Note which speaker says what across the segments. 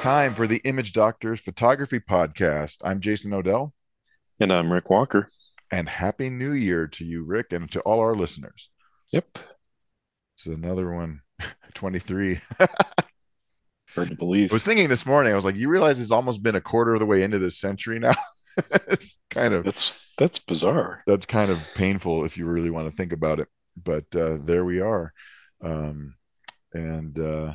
Speaker 1: time for the Image Doctors Photography Podcast. I'm Jason Odell.
Speaker 2: And I'm Rick Walker.
Speaker 1: And Happy New Year to you, Rick, and to all our listeners.
Speaker 2: Yep.
Speaker 1: It's another one, 23.
Speaker 2: Hard to believe.
Speaker 1: I was thinking this morning, I was like, you realize it's almost been a quarter of the way into this century now? it's kind of
Speaker 2: that's that's bizarre.
Speaker 1: That's kind of painful if you really want to think about it. But uh, there we are. Um, and uh,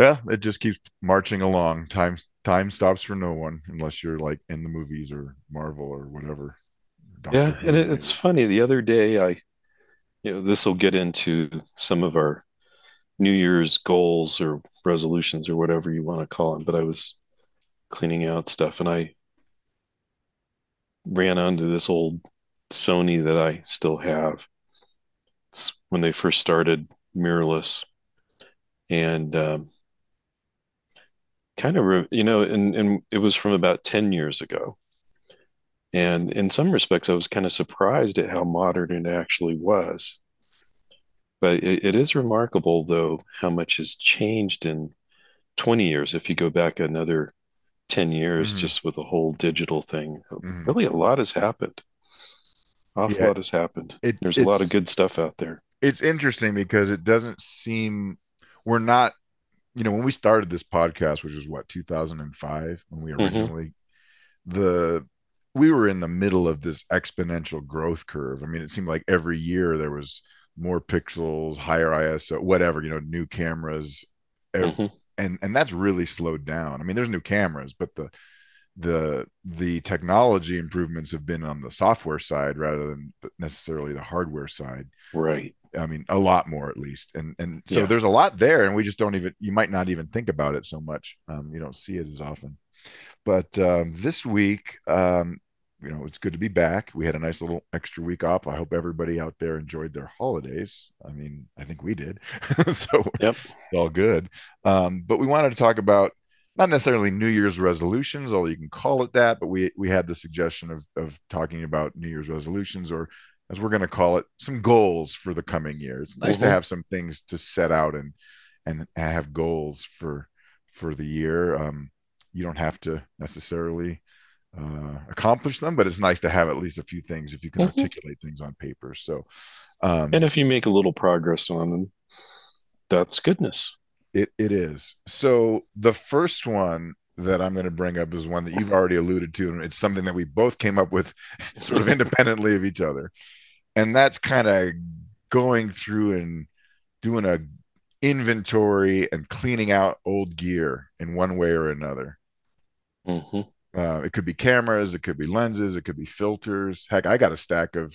Speaker 1: yeah, it just keeps marching along. Time time stops for no one unless you're like in the movies or Marvel or whatever.
Speaker 2: Doctor yeah, and it, it's funny. The other day, I, you know, this will get into some of our New Year's goals or resolutions or whatever you want to call them. But I was cleaning out stuff and I ran onto this old Sony that I still have. It's when they first started mirrorless, and um, kind of you know and, and it was from about 10 years ago. And in some respects i was kind of surprised at how modern it actually was. But it, it is remarkable though how much has changed in 20 years if you go back another 10 years mm-hmm. just with the whole digital thing. Mm-hmm. really a lot has happened. Awful yeah, lot has happened. It, there's a lot of good stuff out there.
Speaker 1: It's interesting because it doesn't seem we're not you know when we started this podcast which was what 2005 when we mm-hmm. originally mm-hmm. the we were in the middle of this exponential growth curve i mean it seemed like every year there was more pixels higher iso whatever you know new cameras mm-hmm. and and that's really slowed down i mean there's new cameras but the the the technology improvements have been on the software side rather than necessarily the hardware side
Speaker 2: right
Speaker 1: I mean, a lot more at least. And and so yeah. there's a lot there, and we just don't even you might not even think about it so much. Um, you don't see it as often. But um, this week, um, you know, it's good to be back. We had a nice little extra week off. I hope everybody out there enjoyed their holidays. I mean, I think we did. so
Speaker 2: yep.
Speaker 1: all good. Um, but we wanted to talk about not necessarily New Year's resolutions, although you can call it that, but we we had the suggestion of of talking about New Year's resolutions or as we're going to call it, some goals for the coming year. It's nice mm-hmm. to have some things to set out and and have goals for for the year. Um, you don't have to necessarily uh, accomplish them, but it's nice to have at least a few things if you can mm-hmm. articulate things on paper. So,
Speaker 2: um, and if you make a little progress on them, that's goodness.
Speaker 1: It it is. So the first one that I'm going to bring up is one that you've already alluded to, and it's something that we both came up with sort of independently of each other and that's kind of going through and doing a inventory and cleaning out old gear in one way or another. Mm-hmm. Uh, it could be cameras, it could be lenses, it could be filters. Heck, I got a stack of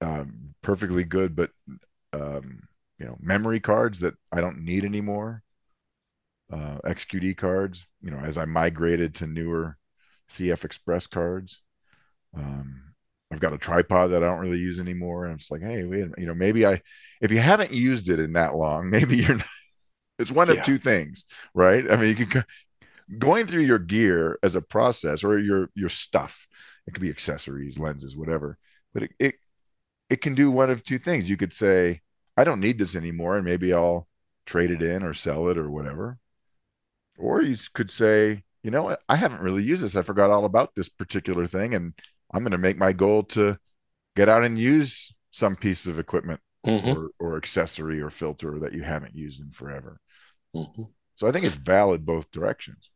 Speaker 1: um, perfectly good, but um, you know, memory cards that I don't need anymore. Uh, XQD cards, you know, as I migrated to newer CF Express cards. Um, I've got a tripod that I don't really use anymore. And I'm just like, hey, wait, you know, maybe I, if you haven't used it in that long, maybe you're not, it's one of yeah. two things, right? I mean, you can going through your gear as a process or your your stuff. It could be accessories, lenses, whatever. But it, it it can do one of two things. You could say, I don't need this anymore, and maybe I'll trade it in or sell it or whatever. Or you could say, you know what, I haven't really used this. I forgot all about this particular thing, and I'm going to make my goal to get out and use some piece of equipment mm-hmm. or, or, accessory or filter that you haven't used in forever. Mm-hmm. So I think it's valid both directions.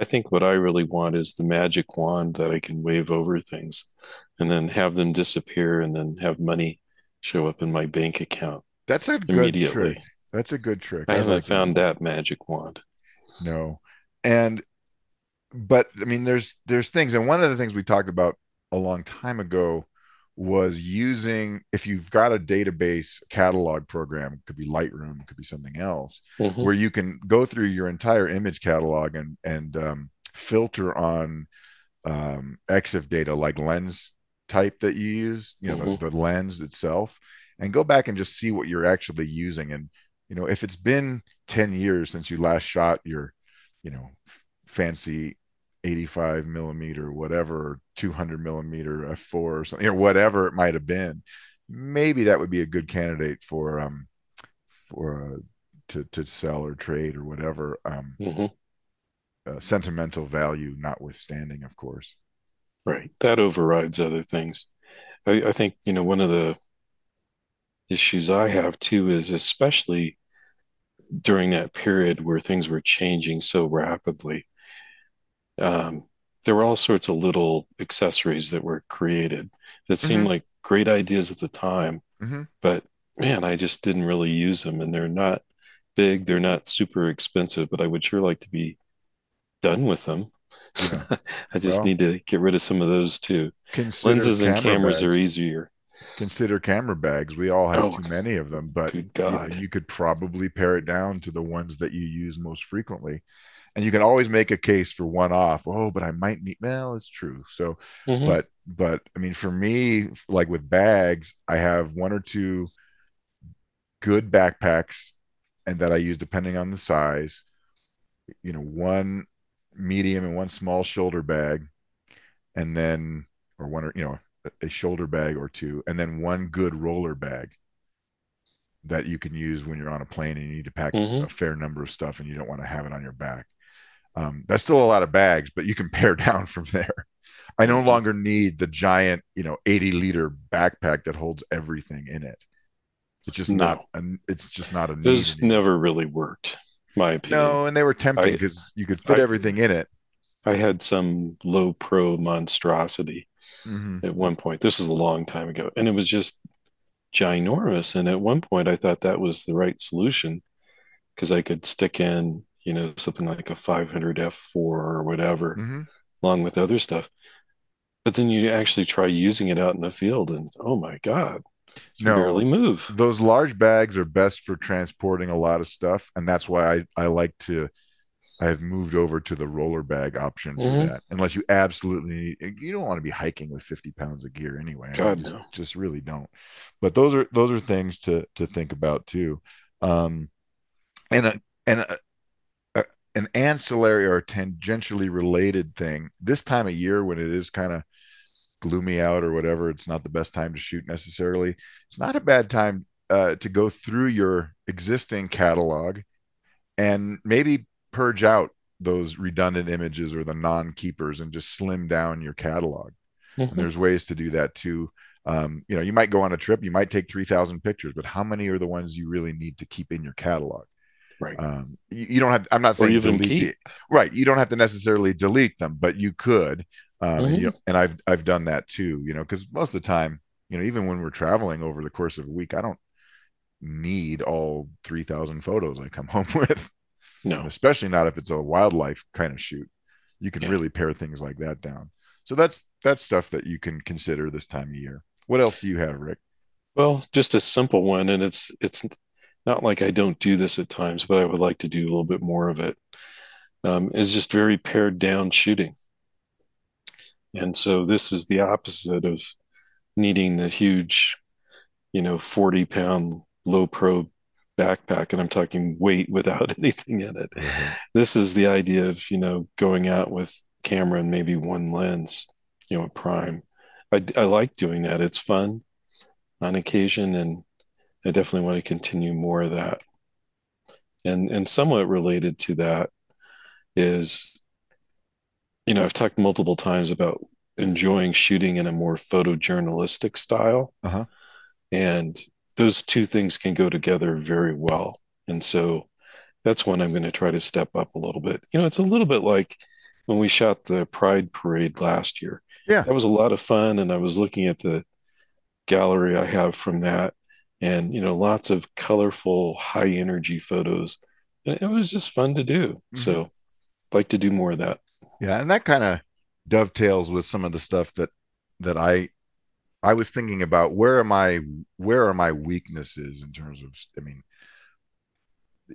Speaker 2: I think what I really want is the magic wand that I can wave over things and then have them disappear and then have money show up in my bank account.
Speaker 1: That's a good trick. That's a good trick.
Speaker 2: I, I haven't like found that. that magic wand.
Speaker 1: No. And but I mean there's there's things and one of the things we talked about a long time ago was using if you've got a database catalog program it could be lightroom it could be something else mm-hmm. where you can go through your entire image catalog and and um, filter on um, exif data like lens type that you use you know mm-hmm. the, the lens itself and go back and just see what you're actually using and you know if it's been 10 years since you last shot your you know fancy 85 millimeter, whatever, 200 millimeter f4 or something, or whatever it might have been, maybe that would be a good candidate for um for uh, to to sell or trade or whatever. Um,
Speaker 2: hmm
Speaker 1: uh, sentimental value notwithstanding, of course.
Speaker 2: Right. That overrides other things. I, I think, you know, one of the issues I have too is especially during that period where things were changing so rapidly. Um, there were all sorts of little accessories that were created that seemed
Speaker 1: Mhm.
Speaker 2: like great ideas at the time,
Speaker 1: hmm
Speaker 2: but man, I just didn't really use them. And they're not big, they're not super expensive, but I would sure like to be done with them.
Speaker 1: Yeah.
Speaker 2: I just
Speaker 1: Well,
Speaker 2: need to get rid of some of those too. Lenses and
Speaker 1: camera
Speaker 2: cameras are easier.
Speaker 1: Consider camera bags. We all have
Speaker 2: Oh,
Speaker 1: too many of them, but you know, you could probably pare it down to the ones that you use most frequently. And you can always make a case for one off. Oh, but I might need, well, it's true. So,
Speaker 2: hmm
Speaker 1: but, but I mean, for me, like with bags, I have one or two good backpacks and that I use depending on the size, you know, one medium and one small shoulder bag, and then, or one or, you know, a shoulder bag or two, and then one good roller bag that you can use when you're on a plane and you need to pack
Speaker 2: hmm
Speaker 1: a fair number of stuff and you don't want to have it on your back. Um, that's still a lot of bags, but you can pare down from there. I no
Speaker 2: hmm
Speaker 1: longer need the giant, you know, 80 liter backpack that holds everything in it. It's just not,
Speaker 2: No,
Speaker 1: a, it's just not a need
Speaker 2: those never really worked, my opinion.
Speaker 1: No, and they were tempting because you could fit
Speaker 2: I,
Speaker 1: everything in it.
Speaker 2: I had some Lowepro monstrosity
Speaker 1: hmm
Speaker 2: at one point. This was a long time ago, and it was just ginormous. And at one point, I thought that was the right solution because I could stick in, you know, something like a 500 f4 or whatever,
Speaker 1: hmm
Speaker 2: along with other stuff. But then you actually try using it out in the field, and oh my God, you
Speaker 1: No,
Speaker 2: barely move.
Speaker 1: those large bags are best for transporting a lot of stuff, and that's why I I like to. I have moved over to the roller bag option for
Speaker 2: hmm
Speaker 1: that. Unless you absolutely need, you don't want to be hiking with 50 pounds of gear anyway.
Speaker 2: God,
Speaker 1: just
Speaker 2: no.
Speaker 1: just really don't. But those are those are things to to think about too. Um, and a, and a, an ancillary or tangentially related thing this time of year when it is kind of gloomy out or whatever, it's not the best time to shoot necessarily. It's not a bad time uh, to go through your existing catalog and maybe purge out those redundant images or the non-keepers and just slim down your catalog. And
Speaker 2: hmm
Speaker 1: there's ways to do that too. Um, you know, you might go on a trip, you might take 3,000 pictures, but how many are the ones you really need to keep in your catalog?
Speaker 2: Right.
Speaker 1: Um, you, you don't have, I'm not saying delete the, right. You don't have to necessarily delete them, but you could. Um, and you
Speaker 2: hmm
Speaker 1: and I've I've done that too, you know, because most of the time, you know, even when we're traveling over the course of a week, I don't need all 3,000 photos I come home with,
Speaker 2: No.
Speaker 1: especially not if it's a wildlife kind of shoot. You can
Speaker 2: Yeah.
Speaker 1: really pare things like that down. So that's that's stuff that you can consider this time of year. What else do you have, Rick?
Speaker 2: Well, just a simple one, and it's it's not like I don't do this at times, but I would like to do a little bit more of it. Um, is just very pared down shooting, and so this is the opposite of needing the huge, you know, forty pound Lowepro backpack, and I'm talking weight without anything in it.
Speaker 1: Mm-hmm.
Speaker 2: This is the idea of you know going out with camera and maybe one lens, you know, a prime. I I like doing that. It's fun on occasion, and I definitely want to continue more of that. And and somewhat related to that is, you know, I've talked multiple times about enjoying shooting in a more photojournalistic style,
Speaker 1: Uh-huh.
Speaker 2: and those two things can go together very well. And so that's when I'm going to try to step up a little bit. You know, it's a little bit like when we shot the Pride Parade last year.
Speaker 1: Yeah.
Speaker 2: That was a lot of fun, and I was looking at the gallery I have from that, and you know, lots of colorful, high energy photos. And it was just fun to do.
Speaker 1: hmm
Speaker 2: So, I'd like to do more of that.
Speaker 1: Yeah, and that kind of dovetails with some of the stuff that that I I was thinking about where are my where are my weaknesses in terms of I mean,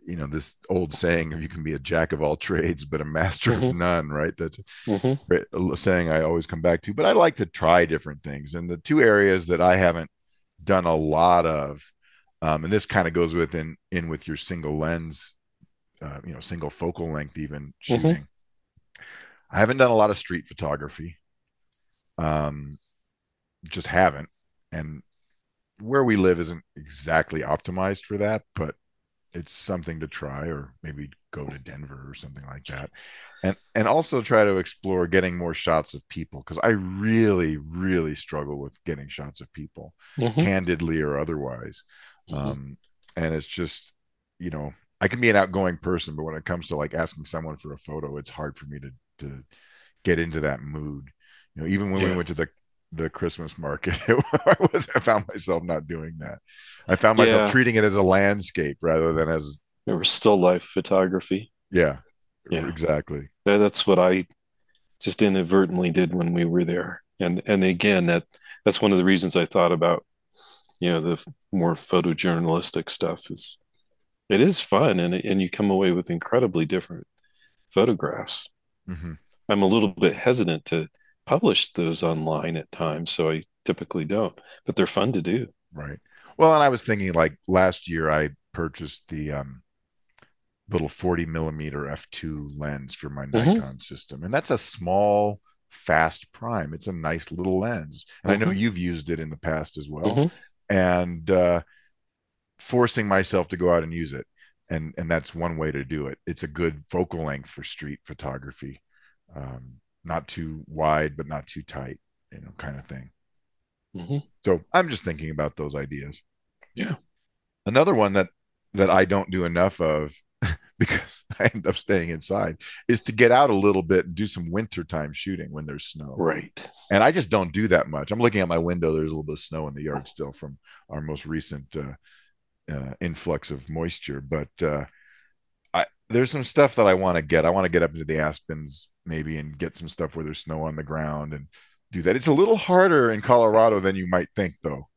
Speaker 1: you know, this old saying of you can be a jack of all trades but a master of
Speaker 2: hmm
Speaker 1: none, right? That's
Speaker 2: hmm
Speaker 1: a saying I always come back to, but I like to try different things. And the two areas that I haven't done a lot of um, and this kind of goes within in with your single lens, uh, you know, single focal length even
Speaker 2: hmm
Speaker 1: shooting. I haven't done a lot of street photography. Um, just haven't. And where we live isn't exactly optimized for that, but it's something to try, or maybe go to Denver or something like that, and and also try to explore getting more shots of people because I really really struggle with getting shots of people, mm-hmm. candidly or otherwise, mm-hmm. um, and it's just you know I can be an outgoing person, but when it comes to like asking someone for a photo, it's hard for me to to get into that mood. You know, even when yeah. we went to the the Christmas market, I was I found myself not doing that. I found myself yeah. treating it as a landscape rather than as
Speaker 2: was still life photography.
Speaker 1: Yeah, yeah, exactly.
Speaker 2: That's what I just inadvertently did when we were there, and and again that that's one of the reasons I thought about you know the more photojournalistic stuff is it is fun and and you come away with incredibly different photographs. Mm-hmm. I'm a little bit hesitant to publish those online at times, so I typically don't. But they're fun to do.
Speaker 1: Right. Well, and I was thinking like last year I purchased the um, little 40 millimeter f2 lens for my mm-hmm. Nikon system, and that's a small, fast prime. It's a nice little lens, and mm-hmm. I know mm-hmm. you've used it in the past as well. Mm-hmm. And uh, forcing myself to go out and use it, and and that's one way to do it. It's a good focal length for street photography. Um, not too wide, but not too tight, you know, kind of thing. Mm-hmm. So I'm just thinking about those ideas.
Speaker 2: Yeah.
Speaker 1: Another one that that I don't do enough of because I end up staying inside is to get out a little bit and do some wintertime shooting when there's snow.
Speaker 2: Right.
Speaker 1: And I just don't do that much. I'm looking at my window. There's a little bit of snow in the yard still from our most recent uh, uh, influx of moisture, but uh, I, there's some stuff that I want to get. I want to get up into the aspens maybe and get some stuff where there's snow on the ground and do that. It's a little harder in Colorado than you might think, though.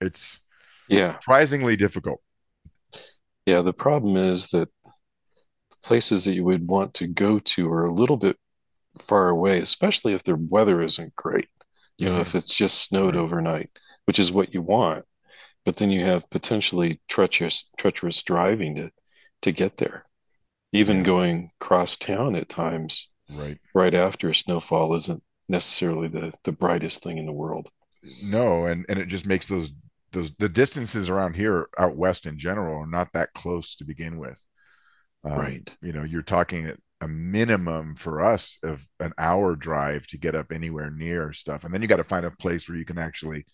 Speaker 1: It's
Speaker 2: yeah
Speaker 1: surprisingly difficult.
Speaker 2: Yeah, the problem is that places that you would want to go to are a little bit far away, especially if their weather isn't great. You mm-hmm. know, if it's just snowed right. overnight, which is what you want, but then you have potentially treacherous treacherous driving to to get there. Even yeah. going cross town at times
Speaker 1: right.
Speaker 2: right after a snowfall isn't necessarily the the brightest thing in the world.
Speaker 1: No and and it just makes those those the distances around here out west in general are not that close to begin with.
Speaker 2: Um, right.
Speaker 1: you know you're talking a minimum for us of an hour drive to get up anywhere near stuff. And then you got to find a place where you can actually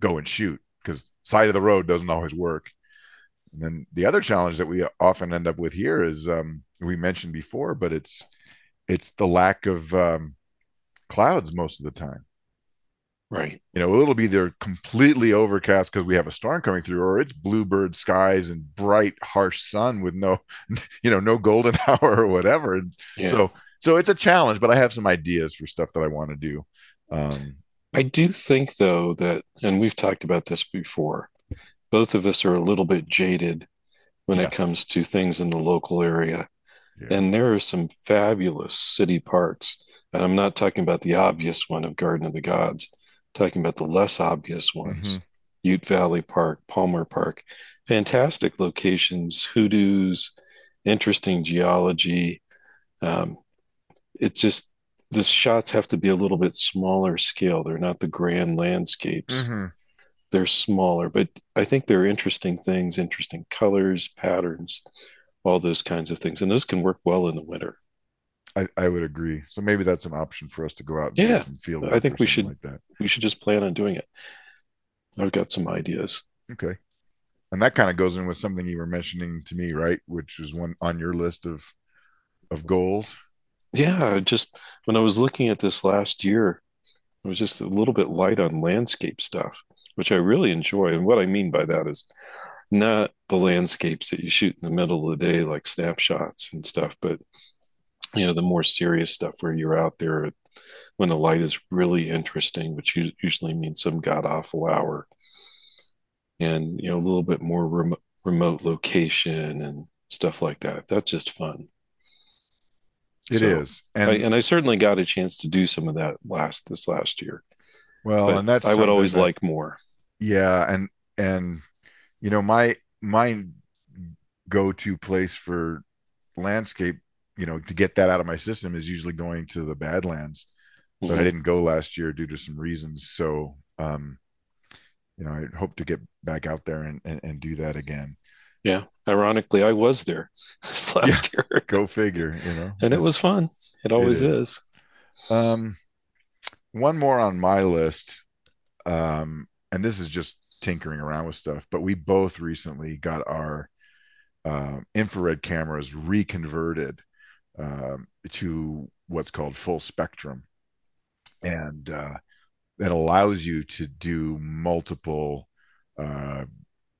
Speaker 1: go and shoot because side of the road doesn't always work. And then the other challenge that we often end up with here is um, we mentioned before but it's it's the lack of um, clouds most of the time.
Speaker 2: Right.
Speaker 1: You know, it'll be there completely overcast because we have a storm coming through, or it's bluebird skies and bright, harsh sun with no, you know, no golden hour or whatever. And yeah. so, so it's a challenge, but I have some ideas for stuff that I want to do. Um,
Speaker 2: I do think, though, that, and we've talked about this before, both of us are a little bit jaded when yes. it comes to things in the local area. Yeah. And there are some fabulous city parks. And I'm not talking about the obvious one of Garden of the Gods, I'm talking about the less obvious ones. Mm-hmm. Ute Valley Park, Palmer Park, fantastic locations, hoodoos, interesting geology. Um, it just the shots have to be a little bit smaller scale. They're not the grand landscapes. Mm-hmm. They're smaller, but I think they're interesting things, interesting colors, patterns all those kinds of things. And those can work well in the winter.
Speaker 1: I, I would agree. So maybe that's an option for us to go out and
Speaker 2: yeah, field. I think we should like that. We should just plan on doing it. I've got some ideas.
Speaker 1: Okay. And that kind of goes in with something you were mentioning to me, right? Which was one on your list of of goals.
Speaker 2: Yeah, just when I was looking at this last year, I was just a little bit light on landscape stuff, which I really enjoy. And what I mean by that is not the landscapes that you shoot in the middle of the day, like snapshots and stuff, but you know, the more serious stuff where you're out there when the light is really interesting, which usually means some god awful hour, and you know, a little bit more rem- remote location and stuff like that. That's just fun.
Speaker 1: It so is,
Speaker 2: and I, and I certainly got a chance to do some of that last this last year.
Speaker 1: Well, but and that's
Speaker 2: I would always that, like more.
Speaker 1: Yeah, and and you know my my go-to place for landscape you know to get that out of my system is usually going to the badlands mm-hmm. but i mm-hmm. didn't go last year due to some reasons so um you know i hope to get back out there and and, and do that again
Speaker 2: Yeah. Ironically, I was there this last yeah, year.
Speaker 1: Go figure, you know.
Speaker 2: And it was fun. It always it is. is.
Speaker 1: Um, one more on my list. Um, and this is just tinkering around with stuff, but we both recently got our uh, infrared cameras reconverted um, to what's called full spectrum. And uh, that allows you to do multiple uh,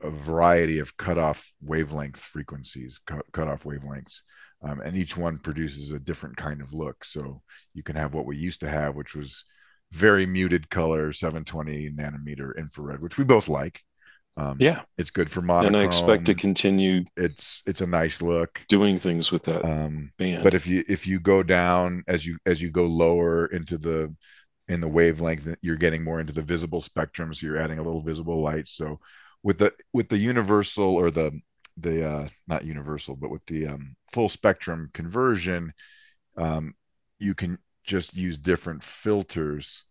Speaker 1: a variety of cutoff wavelength frequencies, cut, cutoff wavelengths, um, and each one produces a different kind of look. So you can have what we used to have, which was very muted color, 720 nanometer infrared, which we both like.
Speaker 2: Um, yeah,
Speaker 1: it's good for monochrome.
Speaker 2: And I expect to continue.
Speaker 1: It's it's a nice look.
Speaker 2: Doing things with that um, band.
Speaker 1: But if you if you go down as you as you go lower into the in the wavelength, you're getting more into the visible spectrum. So you're adding a little visible light. So with the with the universal or the the uh, not universal, but with the um, full spectrum conversion, um, you can just use different filters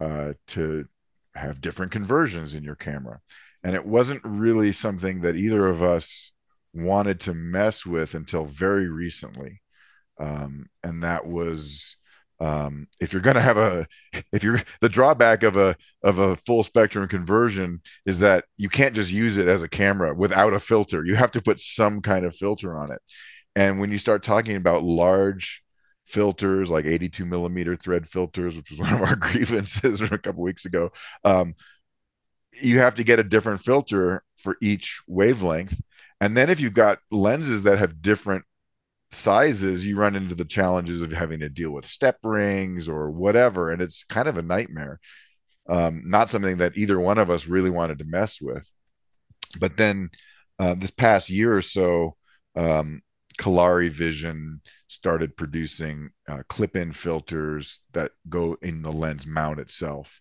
Speaker 1: uh, to have different conversions in your camera. And it wasn't really something that either of us wanted to mess with until very recently. Um, and that was um, if you're going to have a if you're the drawback of a of a full spectrum conversion is that you can't just use it as a camera without a filter you have to put some kind of filter on it and when you start talking about large filters like 82 millimeter thread filters which was one of our grievances a couple weeks ago um, you have to get a different filter for each wavelength and then if you've got lenses that have different sizes, you run into the challenges of having to deal with step rings or whatever, and it's kind of a nightmare. Um, not something that either one of us really wanted to mess with. But then uh, this past year or so, um, Kolari Vision started producing uh, clip-in filters that go in the lens mount itself,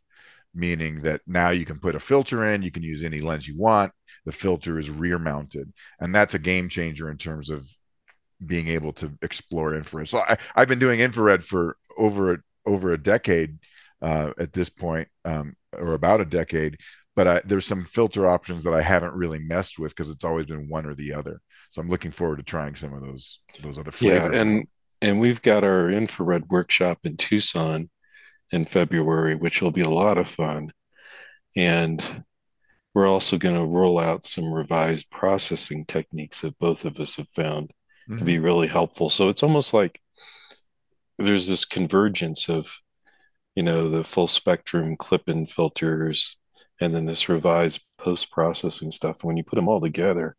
Speaker 1: meaning that now you can put a filter in, you can use any lens you want. The filter is rear mounted, and that's a game changer in terms of being able to explore infrared. So I, have been doing infrared for over over a decade uh, at this point, um, or about a decade. But I, there's some filter options that I haven't really messed with because it's always been one or the other. So I'm looking forward to trying some of those those other flavors.
Speaker 2: Yeah, and and we've got our infrared workshop in Tucson in February, which will be a lot of fun. And we're also going to roll out some revised processing techniques that both of us have found mm-hmm. to be really helpful. So it's almost like there's this convergence of, you know, the full spectrum clip in filters and then this revised post processing stuff. When you put them all together,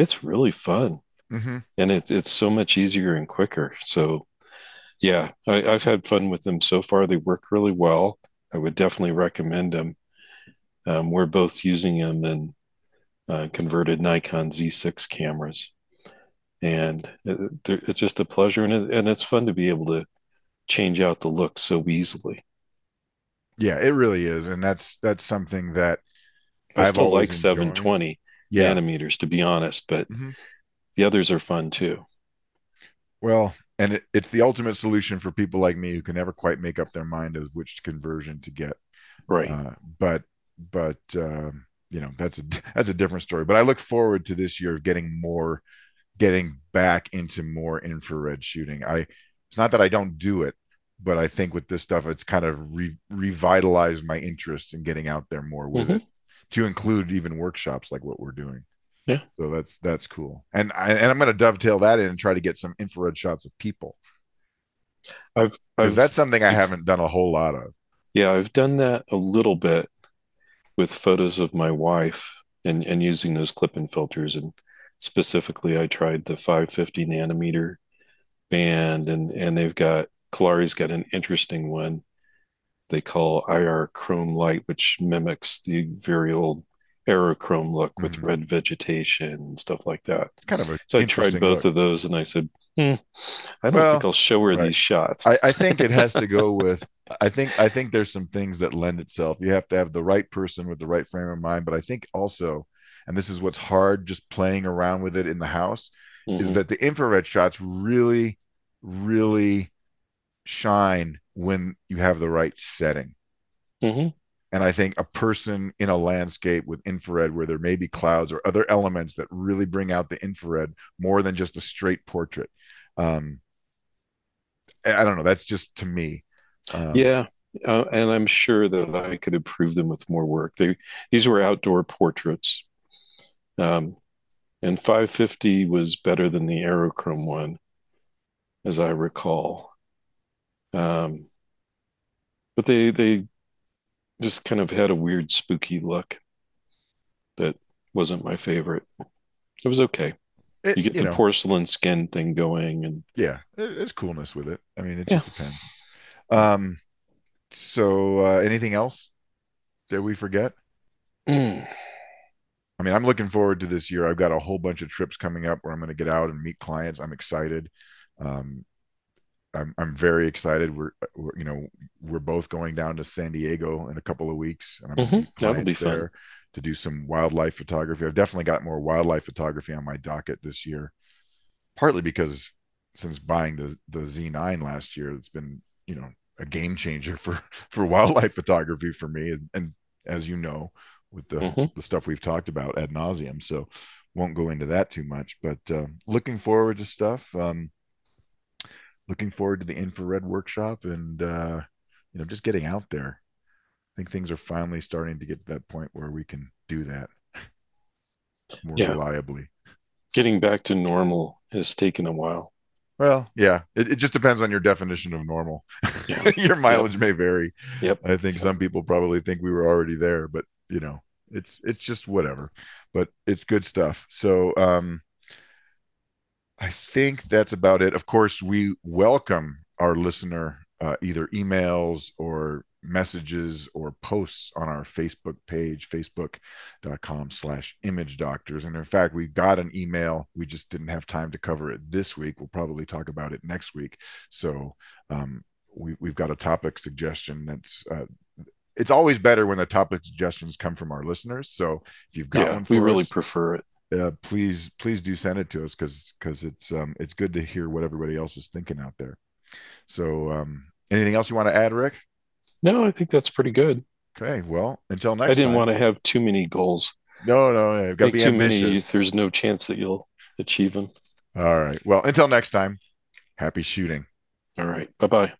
Speaker 2: it's really fun. Mm-hmm. And it's it's so much easier and quicker. So yeah, I, I've had fun with them so far. They work really well. I would definitely recommend them. Um, we're both using them in uh, converted Nikon Z6 cameras and it, it's just a pleasure and, it, and it's fun to be able to change out the look so easily
Speaker 1: yeah it really is and that's that's something that
Speaker 2: i I've still like 720 yeah. nanometers to be honest but mm-hmm. the others are fun too
Speaker 1: well and it, it's the ultimate solution for people like me who can never quite make up their mind as which conversion to get
Speaker 2: right uh,
Speaker 1: but but uh, you know that's a that's a different story but i look forward to this year of getting more getting back into more infrared shooting. I it's not that I don't do it, but I think with this stuff, it's kind of re- revitalized my interest in getting out there more with mm-hmm. it, to include even workshops like what we're doing.
Speaker 2: Yeah.
Speaker 1: So that's that's cool, and I, and I'm going to dovetail that in and try to get some infrared shots of people.
Speaker 2: I've, I've
Speaker 1: that's something I haven't done a whole lot of.
Speaker 2: Yeah, I've done that a little bit with photos of my wife and and using those clip-in filters and specifically i tried the 550 nanometer band and and they've got Kolari's got an interesting one they call ir chrome light which mimics the very old aerochrome look with mm-hmm. red vegetation and stuff like that
Speaker 1: kind of a
Speaker 2: so i tried both look. of those and i said hmm, i don't well, think i'll show her right. these shots
Speaker 1: I, I think it has to go with i think i think there's some things that lend itself you have to have the right person with the right frame of mind but i think also and this is what's hard just playing around with it in the house mm-hmm. is that the infrared shots really really shine when you have the right setting
Speaker 2: mm-hmm.
Speaker 1: And I think a person in a landscape with infrared where there may be clouds or other elements that really bring out the infrared more than just a straight portrait. Um, I don't know. That's just to me.
Speaker 2: Um, yeah. Uh, and I'm sure that I could improve them with more work. They these were outdoor portraits, um, and 550 was better than the Aerochrome one, as I recall. Um, but they they just kind of had a weird spooky look that wasn't my favorite. It was okay. It, you get you the know, porcelain skin thing going, and
Speaker 1: yeah, there's coolness with it. I mean, it just yeah. depends. Um, so uh, anything else that we forget? Mm. I mean, I'm looking forward to this year. I've got a whole bunch of trips coming up where I'm going to get out and meet clients. I'm excited. Um, I'm I'm very excited. We're, we're, you know we're both going down to San Diego in a couple of weeks, and I'm mm-hmm.
Speaker 2: that'll be
Speaker 1: there
Speaker 2: fun.
Speaker 1: to do some wildlife photography. I've definitely got more wildlife photography on my docket this year, partly because since buying the the Z9 last year, it's been you know a game changer for for wildlife photography for me, and, and as you know, with the mm-hmm. the stuff we've talked about ad nauseum. So won't go into that too much, but uh, looking forward to stuff. Um, looking forward to the infrared workshop and uh, you know just getting out there. I think things are finally starting to get to that point where we can do that more yeah. reliably.
Speaker 2: Getting back to normal has taken a while.
Speaker 1: Well, yeah, it, it just depends on your definition of normal. Yeah. your mileage yep. may vary.
Speaker 2: Yep.
Speaker 1: I think some people probably think we were already there, but you know, it's it's just whatever. But it's good stuff. So um I think that's about it. Of course, we welcome our listener uh, either emails or messages or posts on our Facebook page, facebook.com slash image doctors. And in fact, we got an email. We just didn't have time to cover it this week. We'll probably talk about it next week. So um, we, have got a topic suggestion that's uh, it's always better when the topic suggestions come from our listeners. So if you've got
Speaker 2: yeah,
Speaker 1: one,
Speaker 2: we really us, prefer it
Speaker 1: uh, please please do send it to us because because it's um it's good to hear what everybody else is thinking out there. So um anything else you want to add rick?
Speaker 2: No i think that's pretty good.
Speaker 1: Okay well until next
Speaker 2: i didn't
Speaker 1: time.
Speaker 2: want to have too many goals.
Speaker 1: No no you've got to be too ambitious. many
Speaker 2: there's no chance that you'll achieve them
Speaker 1: all right well until next time happy shooting.
Speaker 2: All right bye-bye